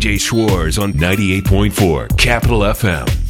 DJ Schwaz on 98.4 Capital FM.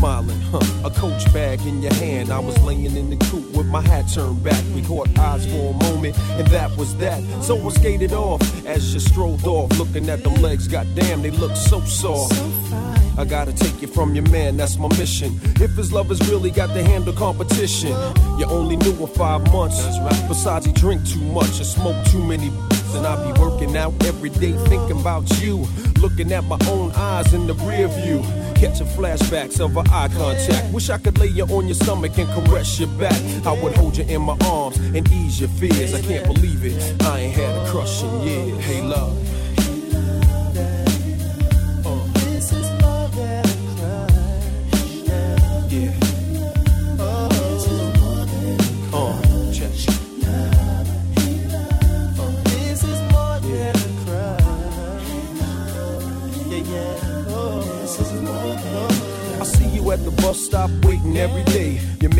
smiling, huh? A coach bag in your hand. I was laying in the coupe with my hat turned back. We caught eyes for a moment, and that was that. So I skated off as you strolled off, looking at them legs. Goddamn, they look so soft. I gotta take you from your man, that's my mission. If his lovers really got to handle competition, you only knew him five months. Besides, he drink too much and smoke too many. And I be working out every day thinking about you. Looking at my own eyes in the rear view. Catching flashbacks of our eye contact. Wish I could lay you on your stomach and caress your back. I would hold you in my arms and ease your fears. I can't believe it. I ain't had a crush in years. Hey, love.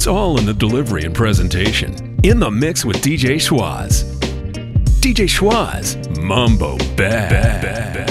It's all in the delivery and presentation. In the mix with DJ Schwaz. DJ Schwaz, Mambo Bad. I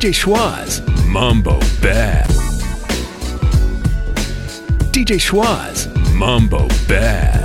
DJ Schwaz, Mambo Bad. DJ Schwaz, Mambo Bad.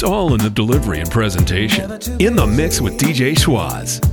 It's all in the delivery and presentation. In the mix with DJ Schwaz.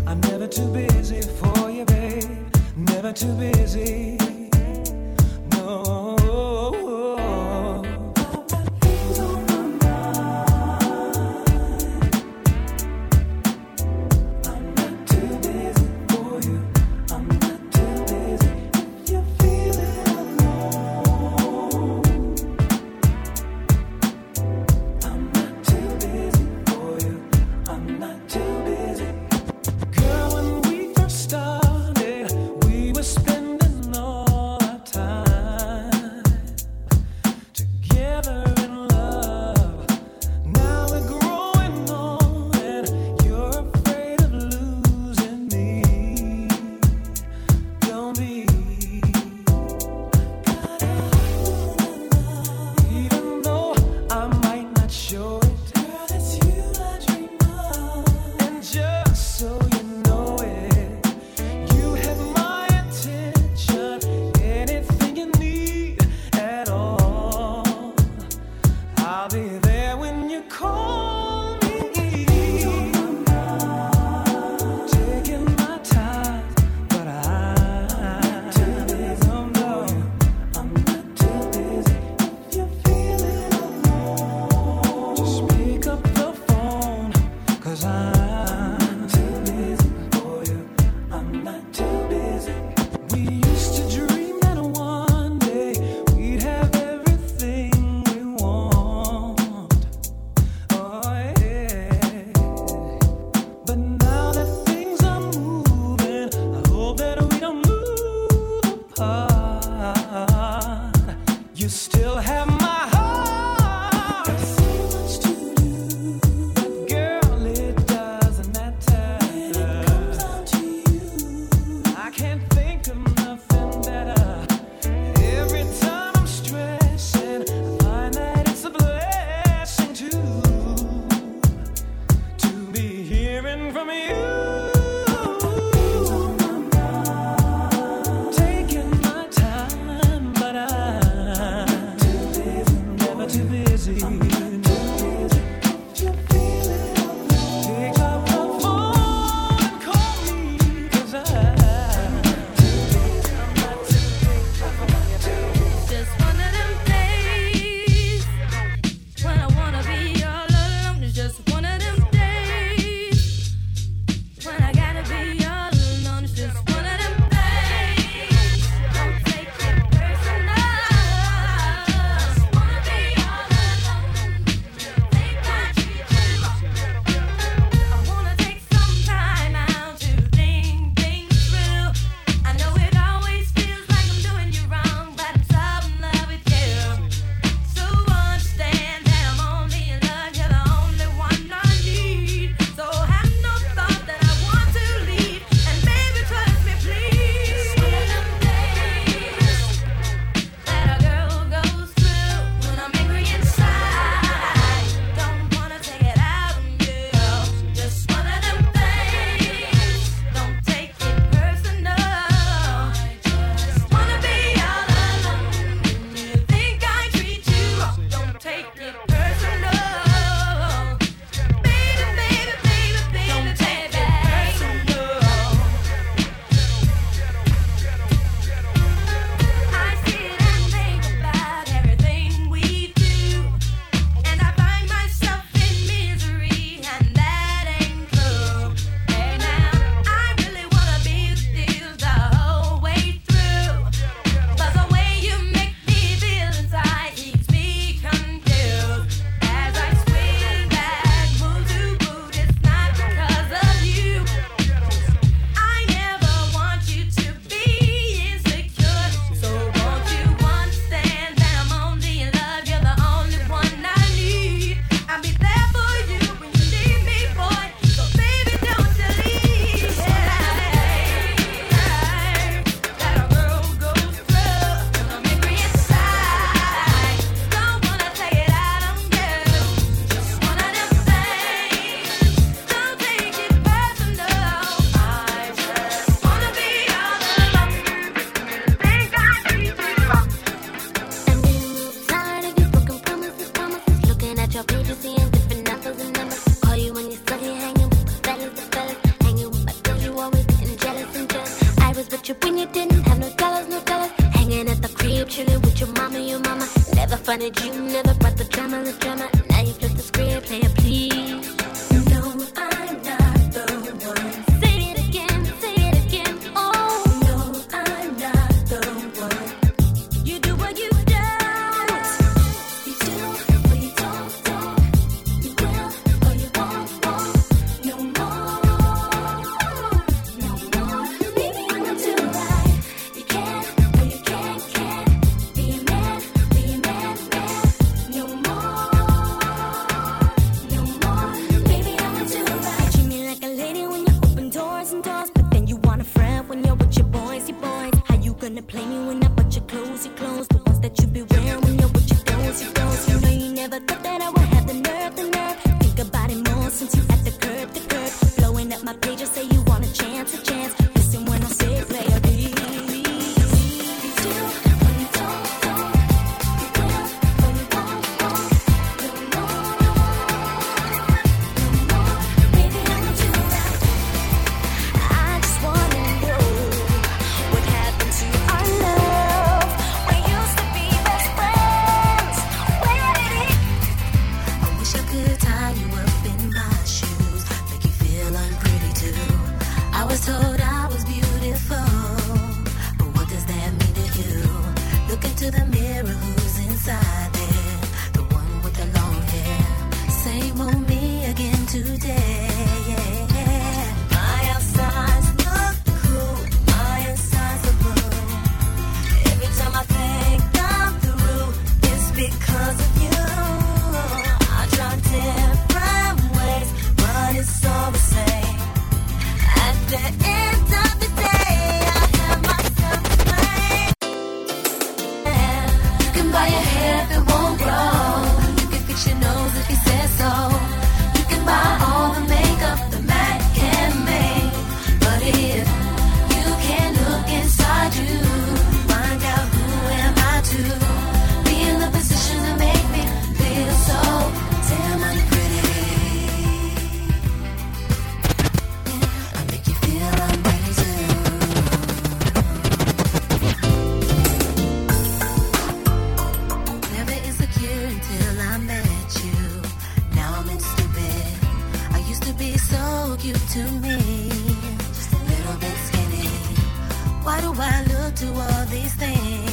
Why do I look to all these things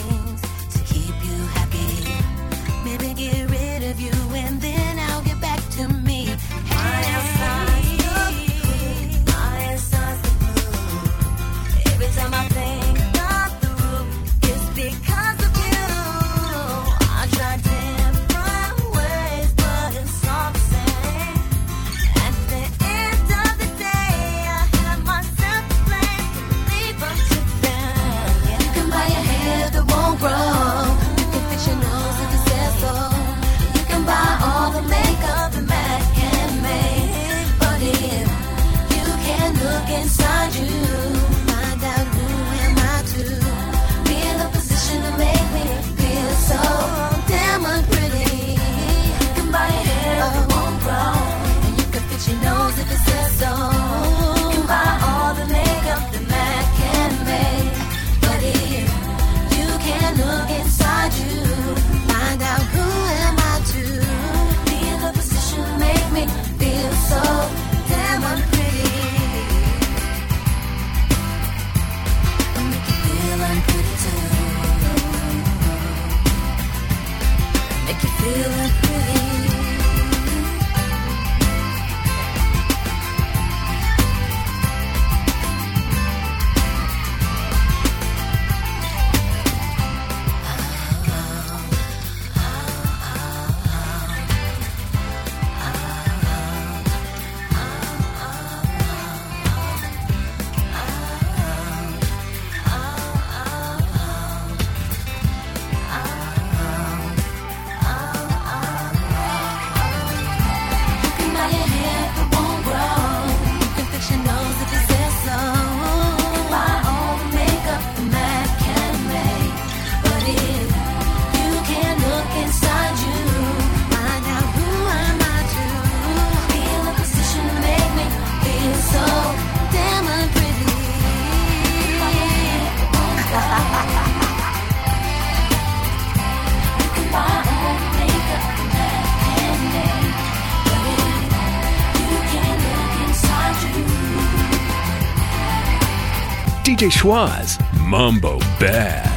DJ Schwaz, Mumbo Bad.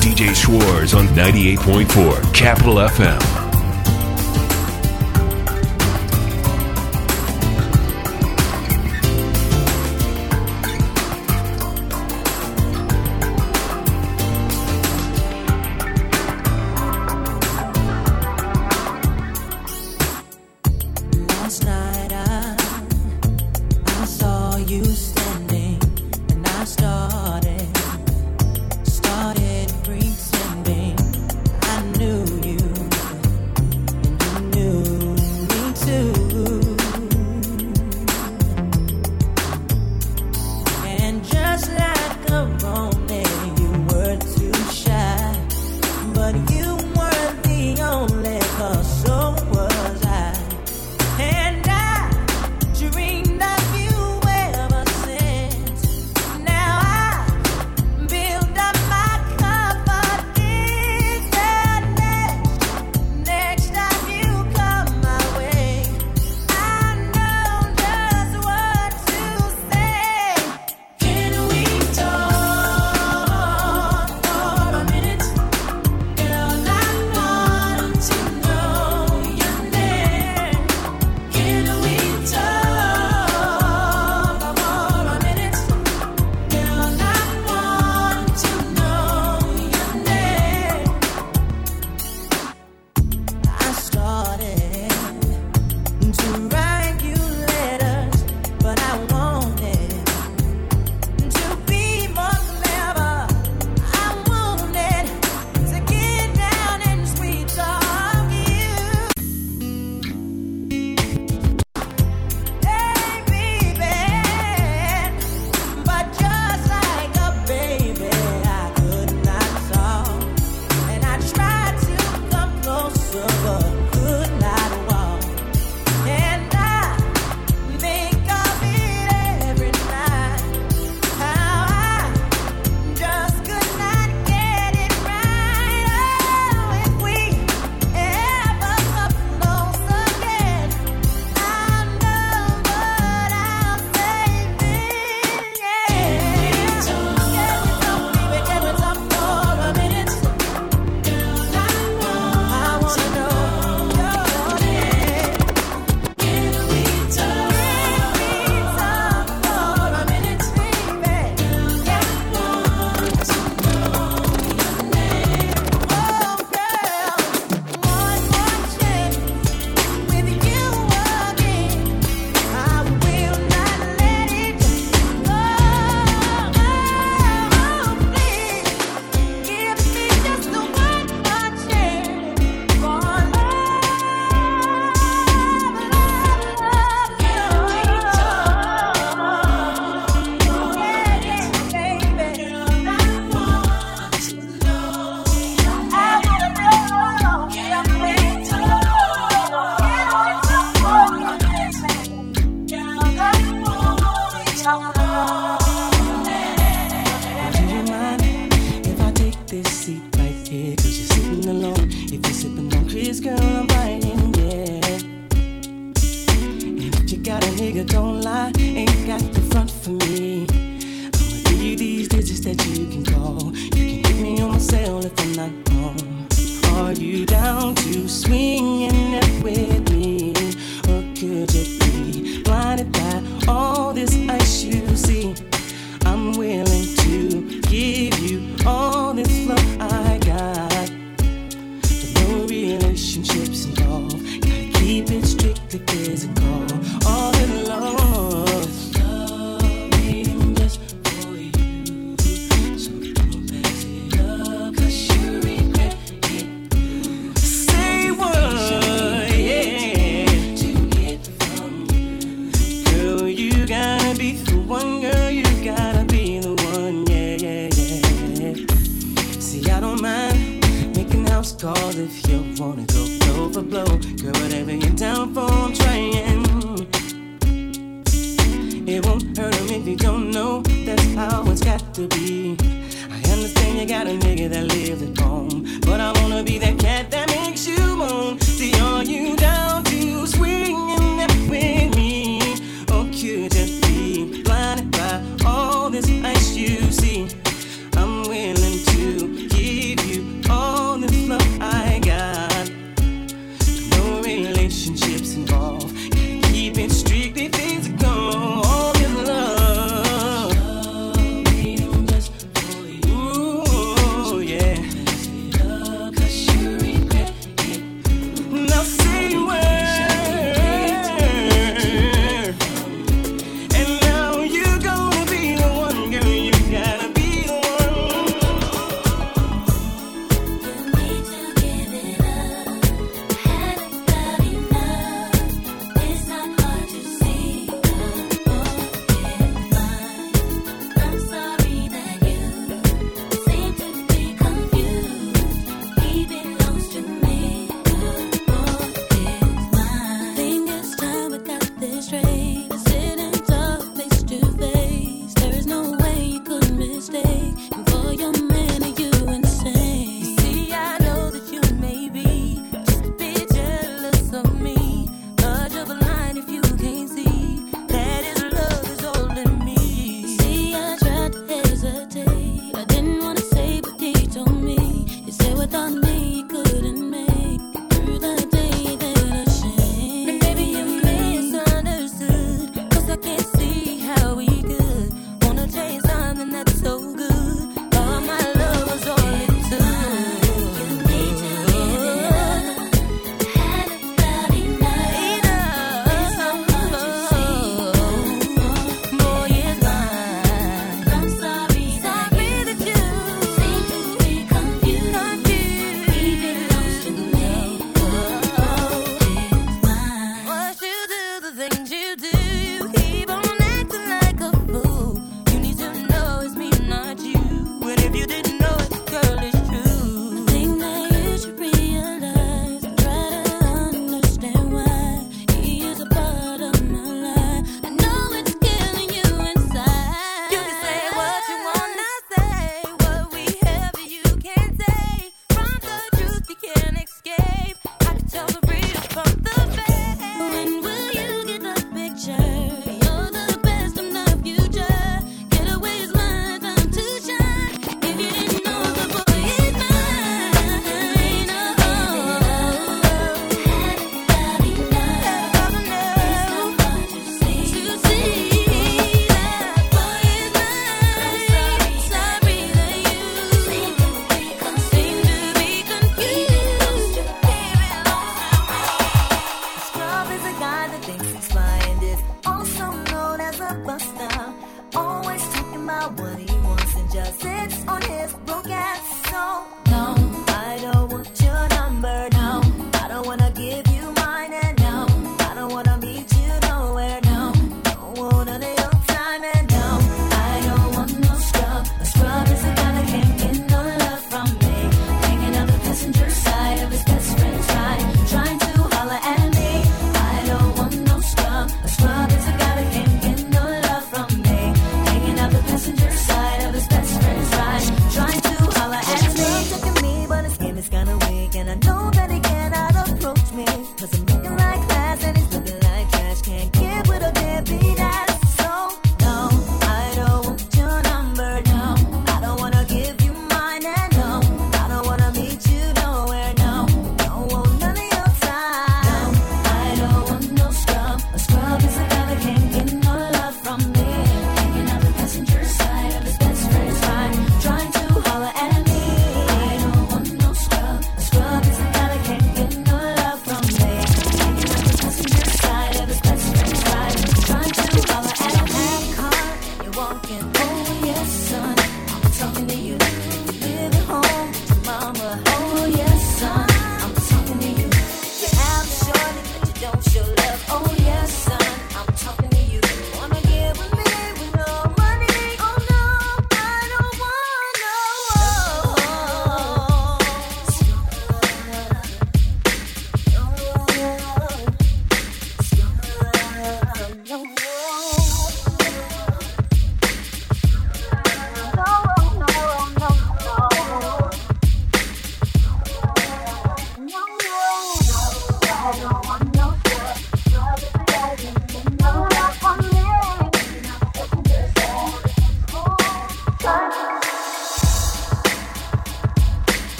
DJ Schwaz on 98.4 Capital FM.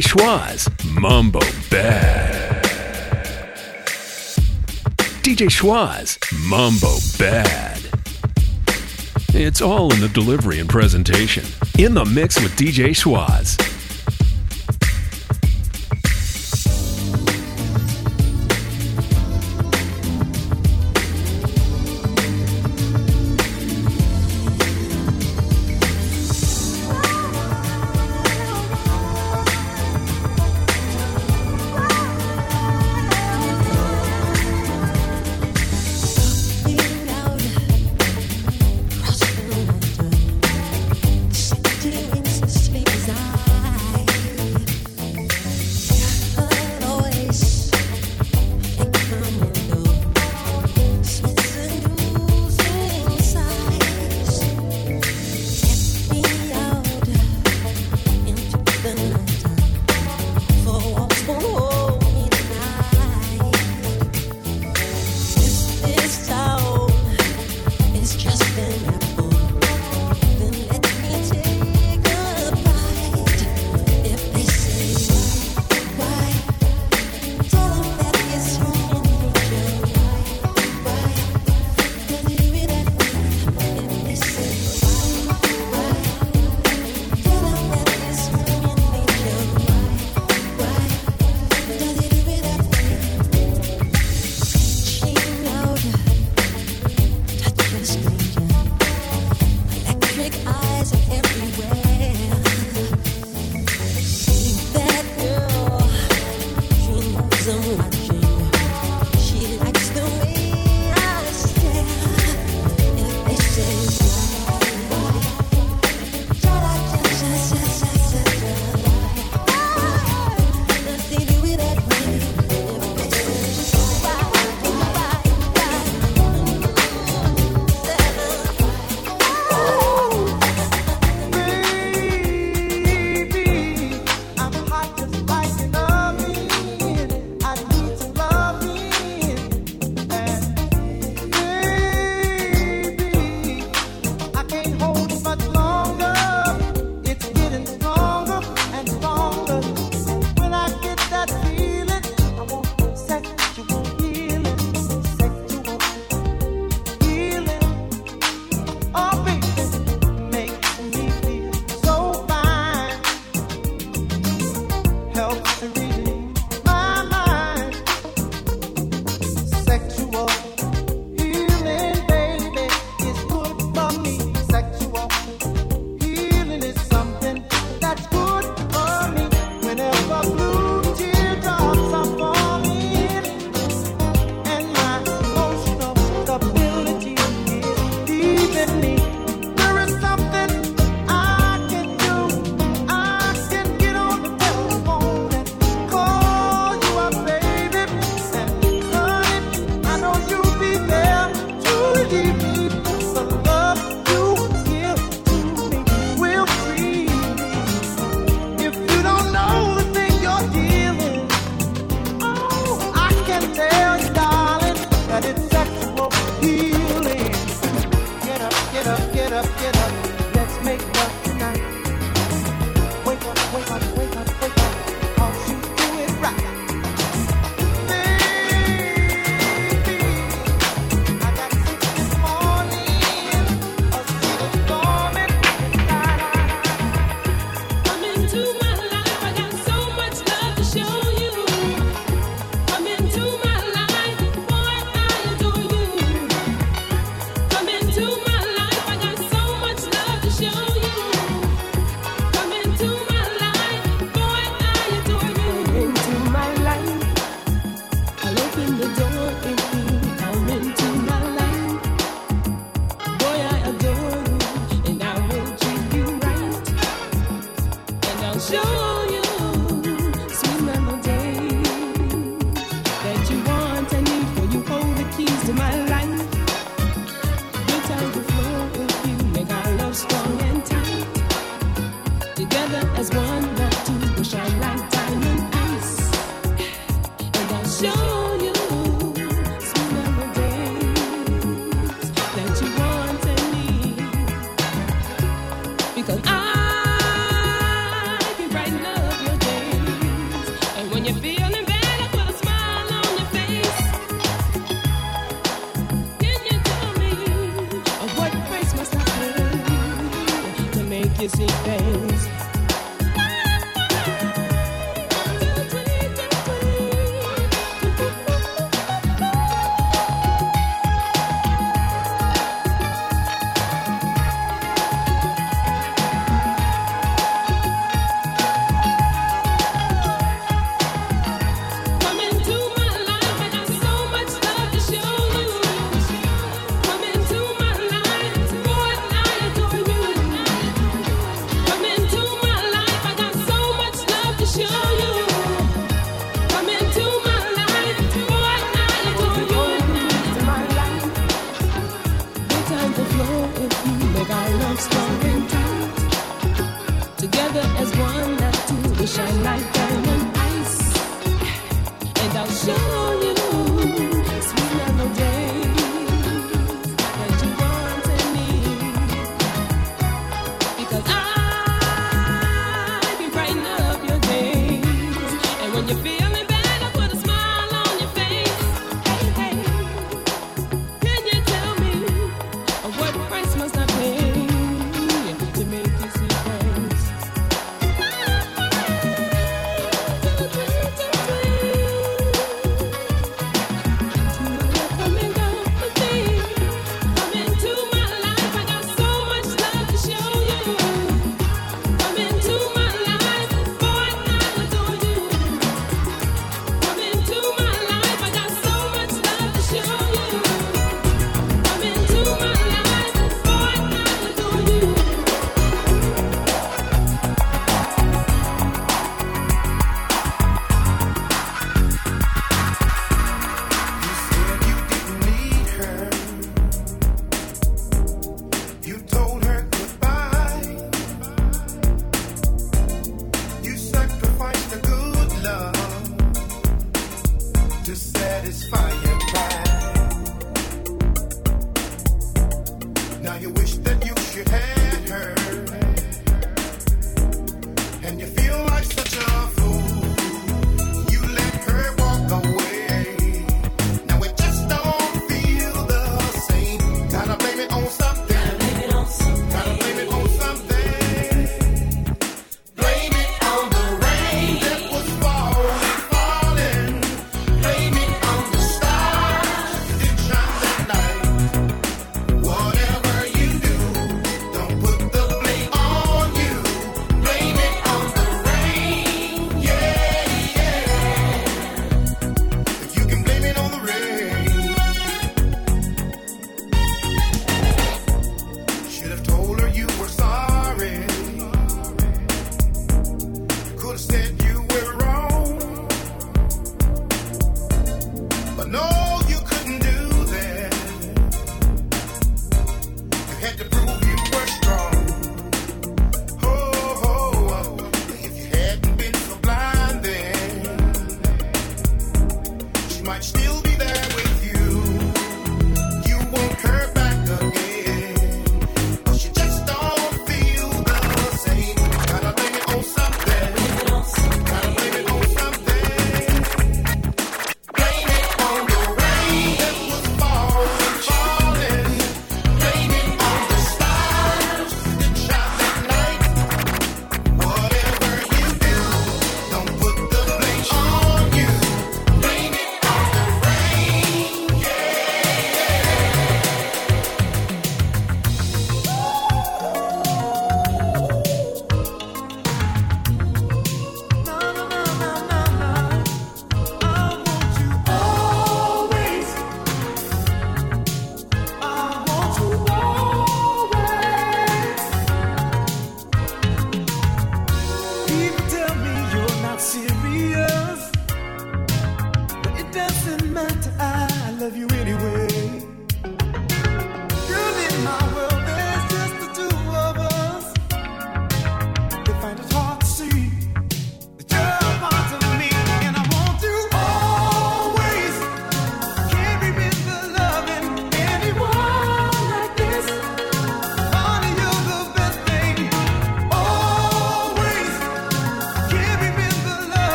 Schwaz Mambo Bad. DJ Schwaz Mambo Bad. It's all in the delivery and presentation. In the mix with DJ Schwaz.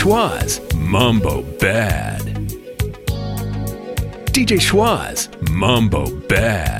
Schwaz Mumbo Bad. DJ Schwaz Mumbo Bad.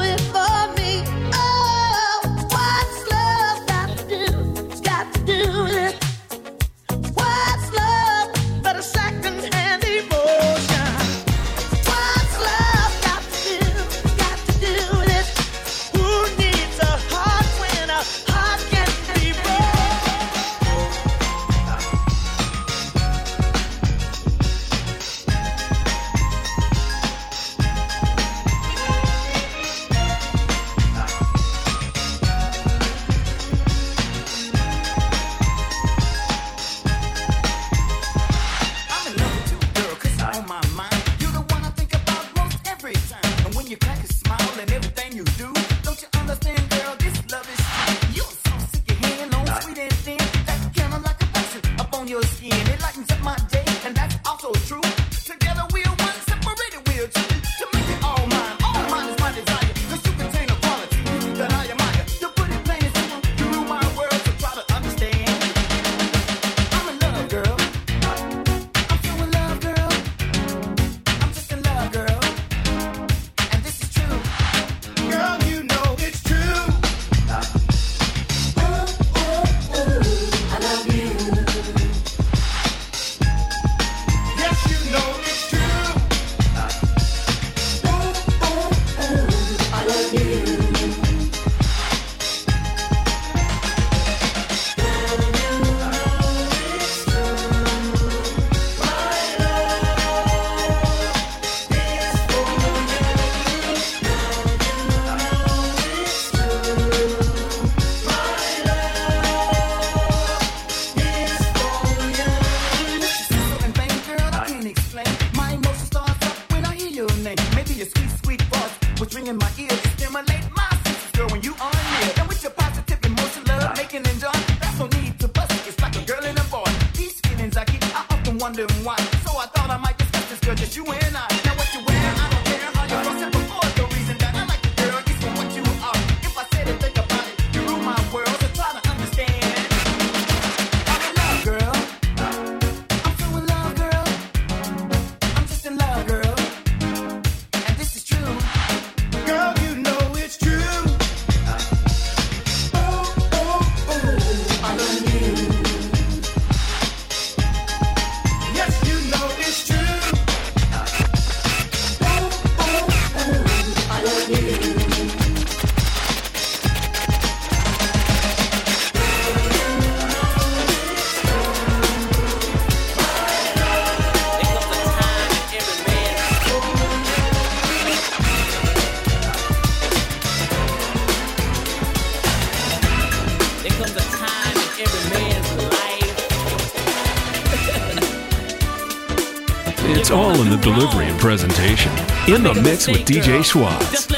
in the mix with DJ Schwaz.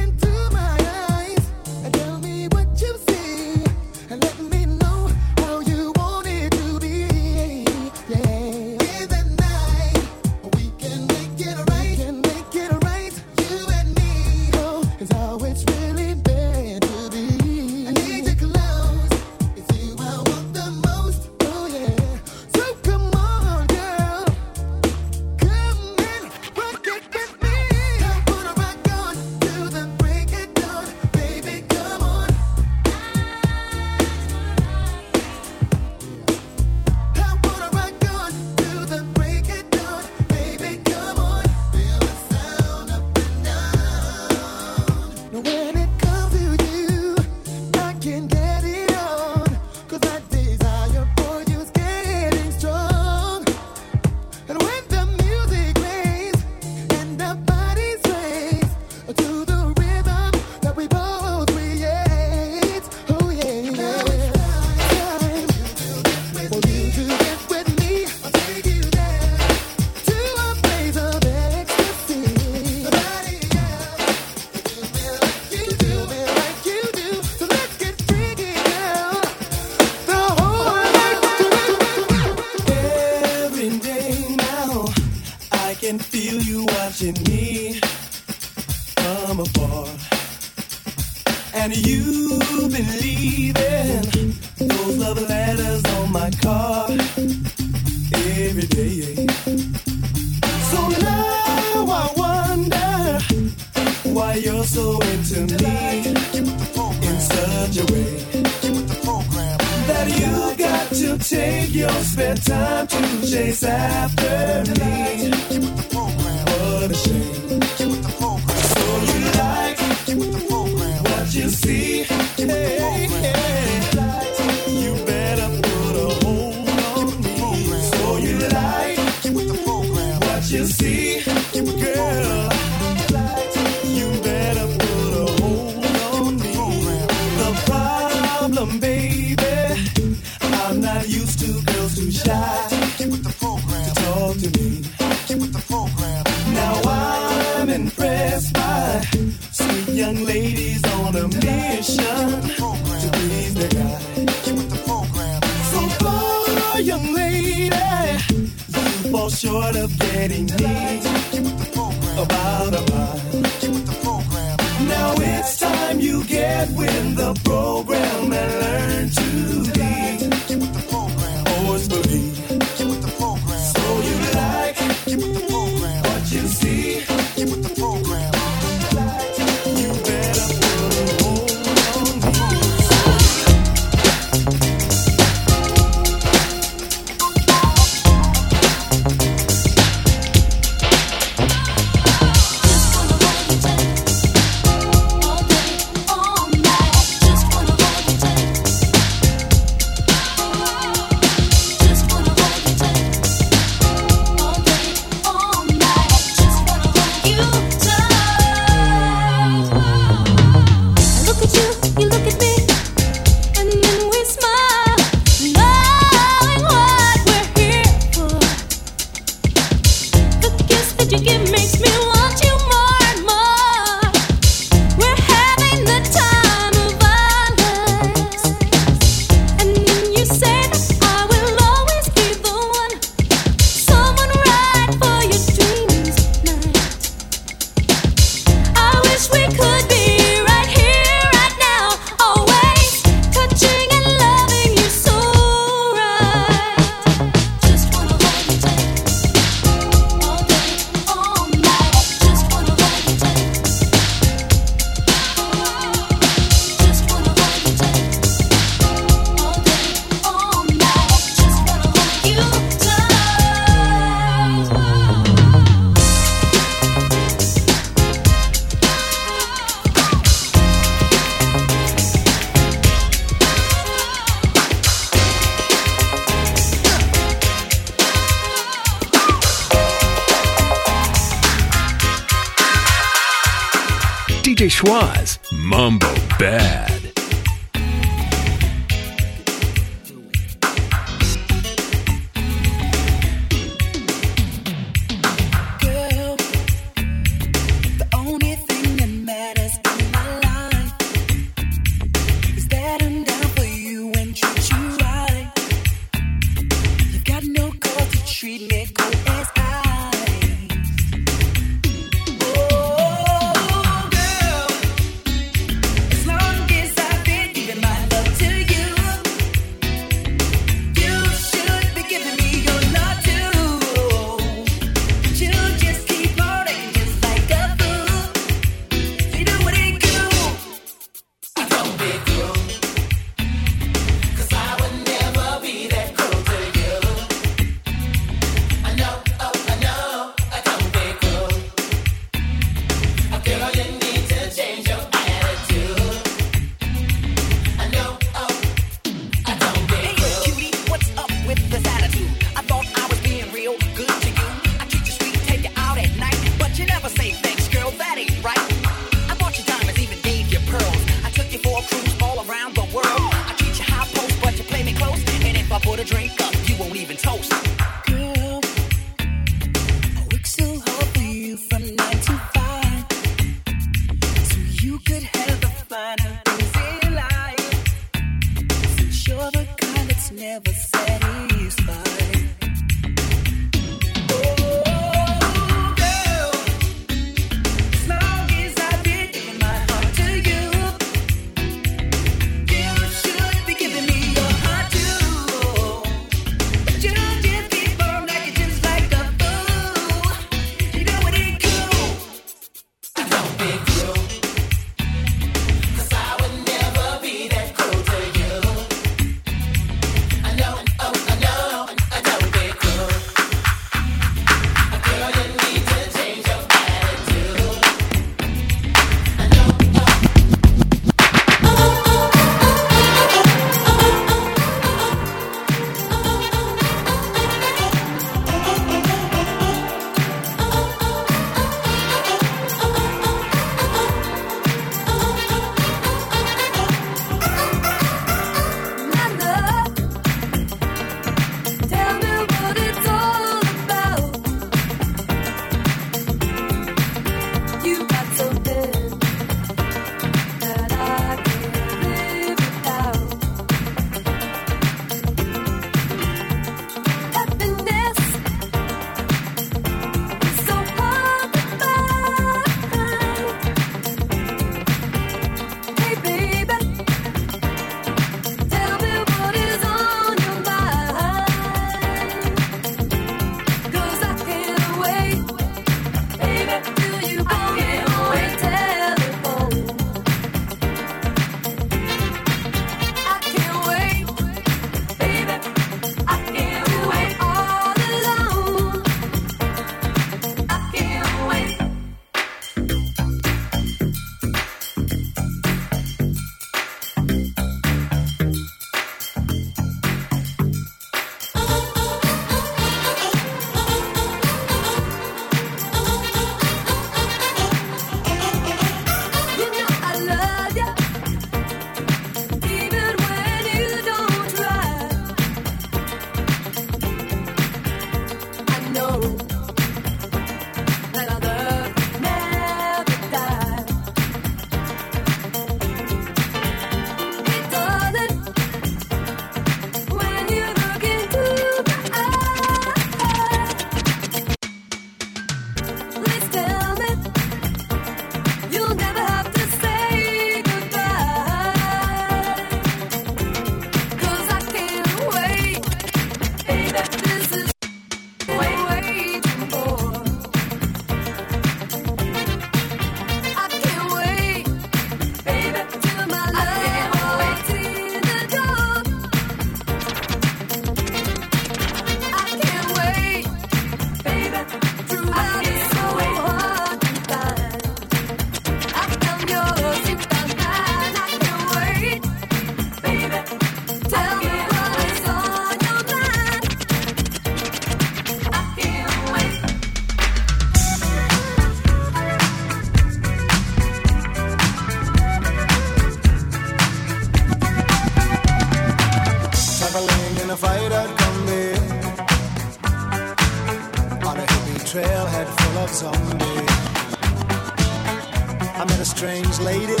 strange lady,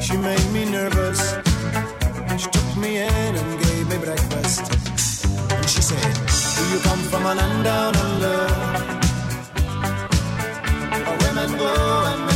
she made me nervous. She took me in and gave me breakfast. And she said, Do you come from a land down under? Where women go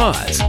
Cause.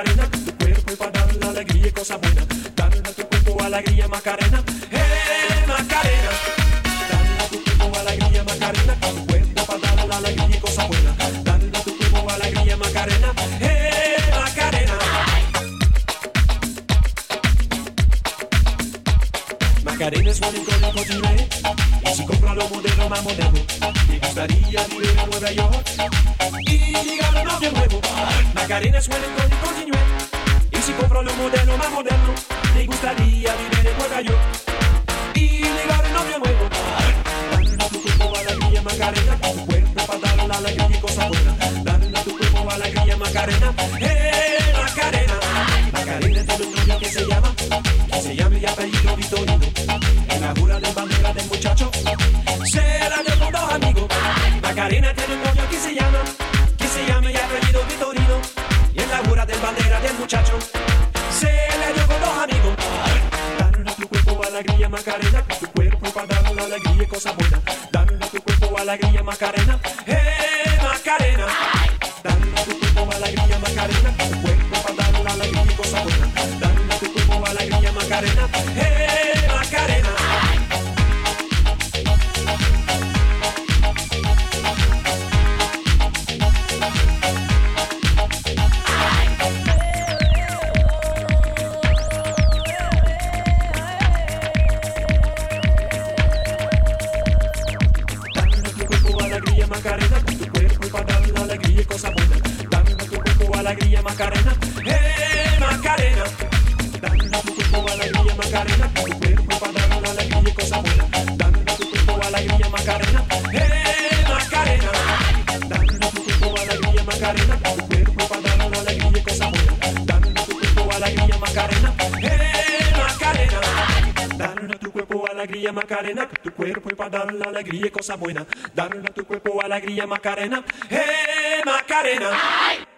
Macarena, tu cuerpo para dar la alegría y cosas buenas. Dale a tu cuerpo alegría, Macarena. ¡Eh, Macarena! Dale a tu cuerpo alegría, Macarena. Tu cuerpo para dar la alegría y cosas buenas. Dale a tu cuerpo alegría, Macarena. ¡Eh, Macarena! Macarena es un icono cochine. Y si compra lo modelo más moderno, me gustaría vivir a Nueva York y llegar a un novio nuevo. Macarena es un dar la alegría y cosa buena. Darle a tu cuerpo alegría, Macarena. ¡Eh, Macarena! ¡Ay!